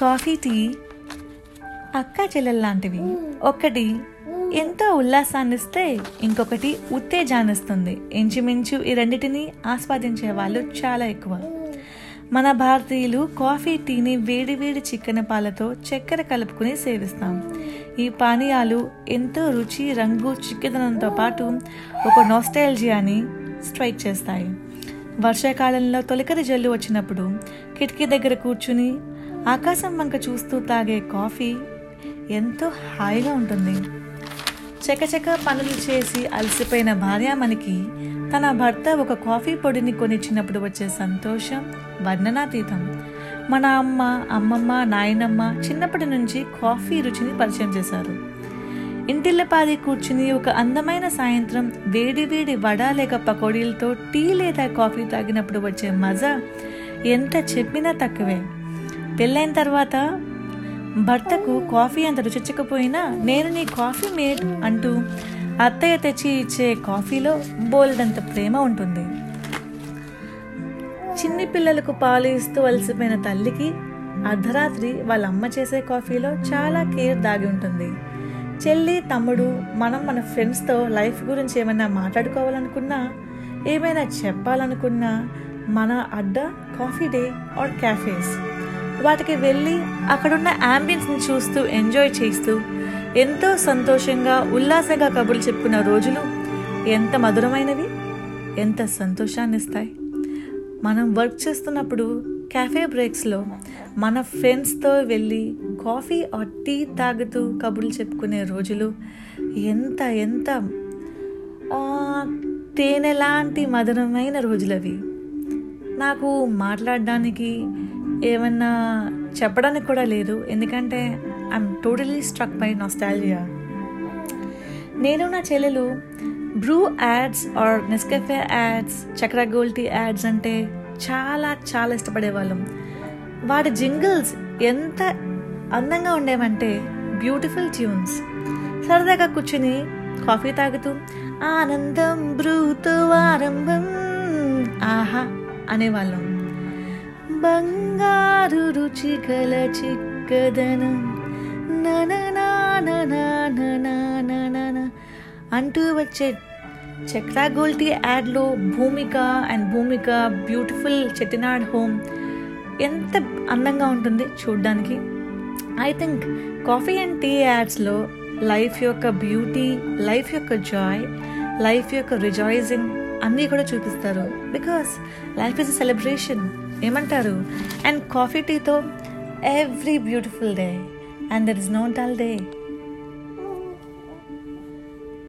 Coffee tea అక్క చెల్లెల్లాంటివి. ఒకటి ఎంతో ఉల్లాసాన్ని ఇస్తే ఇంకొకటి ఉత్తేజాన్నిస్తుంది. ఇంచుమించు ఈ రెండింటిని ఆస్వాదించే వాళ్ళు చాలా ఎక్కువ. మన భారతీయులు కాఫీ టీని వేడివేడి చిక్కన పాలతో చక్కెర కలుపుకుని సేవిస్తాం. ఈ పానీయాలు ఎంతో రుచి రంగు చిక్కదనంతో పాటు ఒక నోస్టైల్జియాని స్ట్రైక్ చేస్తాయి. వర్షాకాలంలో తొలకరి జల్లు వచ్చినప్పుడు కిటికీ దగ్గర కూర్చుని ఆకాశం వంక చూస్తూ తాగే కాఫీ ఎంతో హాయిగా ఉంటుంది. చకచక పనులు చేసి అలసిపోయిన భార్యామణికి తన భర్త ఒక కాఫీ పొడిని కొనిచ్చినప్పుడు వచ్చే సంతోషం వర్ణనాతీతం. మన అమ్మ అమ్మమ్మ నాయనమ్మ చిన్నప్పటి నుంచి కాఫీ రుచిని పరిచయం చేశారు. ఇంటిల్లపాది కూర్చుని ఒక అందమైన సాయంత్రం వేడి వేడి వడ లేక పకోడీలతో టీ లేదా కాఫీ తాగినప్పుడు వచ్చే మజా ఎంత చెప్పినా తక్కువే. పెళ్ళైన తర్వాత భర్తకు కాఫీ అంత రుచించకపోయినా నేను నీ కాఫీ మేట్ అంటూ అత్తయ్య తెచ్చి ఇచ్చే కాఫీలో బోల్డంత ప్రేమ ఉంటుంది. చిన్ని పిల్లలకు పాలు ఇస్తూ అలసిపోయిన తల్లికి అర్ధరాత్రి వాళ్ళ అమ్మ చేసే కాఫీలో చాలా కేర్ దాగి ఉంటుంది. చెల్లి తమ్ముడు మనం మన ఫ్రెండ్స్తో లైఫ్ గురించి ఏమైనా మాట్లాడుకోవాలనుకున్నా ఏమైనా చెప్పాలనుకున్నా మన అడ్డ కాఫీ డే ఆర్ క్యాఫేస్ వాటికి వెళ్ళి అక్కడున్న యాంబియన్స్ని చూస్తూ ఎంజాయ్ చేస్తూ ఎంతో సంతోషంగా ఉల్లాసంగా కబుర్లు చెప్పుకున్న రోజులు ఎంత మధురమైనవి ఎంత సంతోషాన్ని ఇస్తాయి మనం వర్క్ చేస్తున్నప్పుడు క్యాఫే బ్రేక్స్లో మన ఫ్రెండ్స్తో వెళ్ళి కాఫీ ఆర్ టీ తాగుతూ కబుర్లు చెప్పుకునే రోజులు ఎంత ఎంత తేనెలాంటి మధురమైన రోజులు అవి నాకు మాట్లాడడానికి ఏమన్నా చెప్పడానికి కూడా లేదు. ఎందుకంటే I'm totally struck by nostalgia నేను నా చెల్లెలు Bru ads or Nescafe ads Chakra Gold ads అంటే చాలా చాలా ఇష్టపడేవాళ్ళం. వాటి జింగిల్స్ ఎంత అందంగా ఉండేవంటే బ్యూటిఫుల్ ట్యూన్స్. సరదాగా కూర్చుని కాఫీ తాగుతూ ఆనందం బ్రూతో ఆరంభం ఆహా అనేవాళ్ళం. బంగారు రుచి గల చిక్కదనం. అంటూ వచ్చే చక్రా గోల్టీ టీ యాడ్లో Bhumika and Bhumika beautiful Chettinad home. ఎంత అందంగా ఉంటుంది చూడ్డానికి. I think coffee and tea యాడ్స్లో life యొక్క బ్యూటీ లైఫ్ యొక్క జాయ్ లైఫ్ యొక్క రిజాయిజింగ్ అన్నీ కూడా చూపిస్తారు. Because life is a celebration. ఏమంటారు? And coffee టీతో every beautiful day and there is no dull day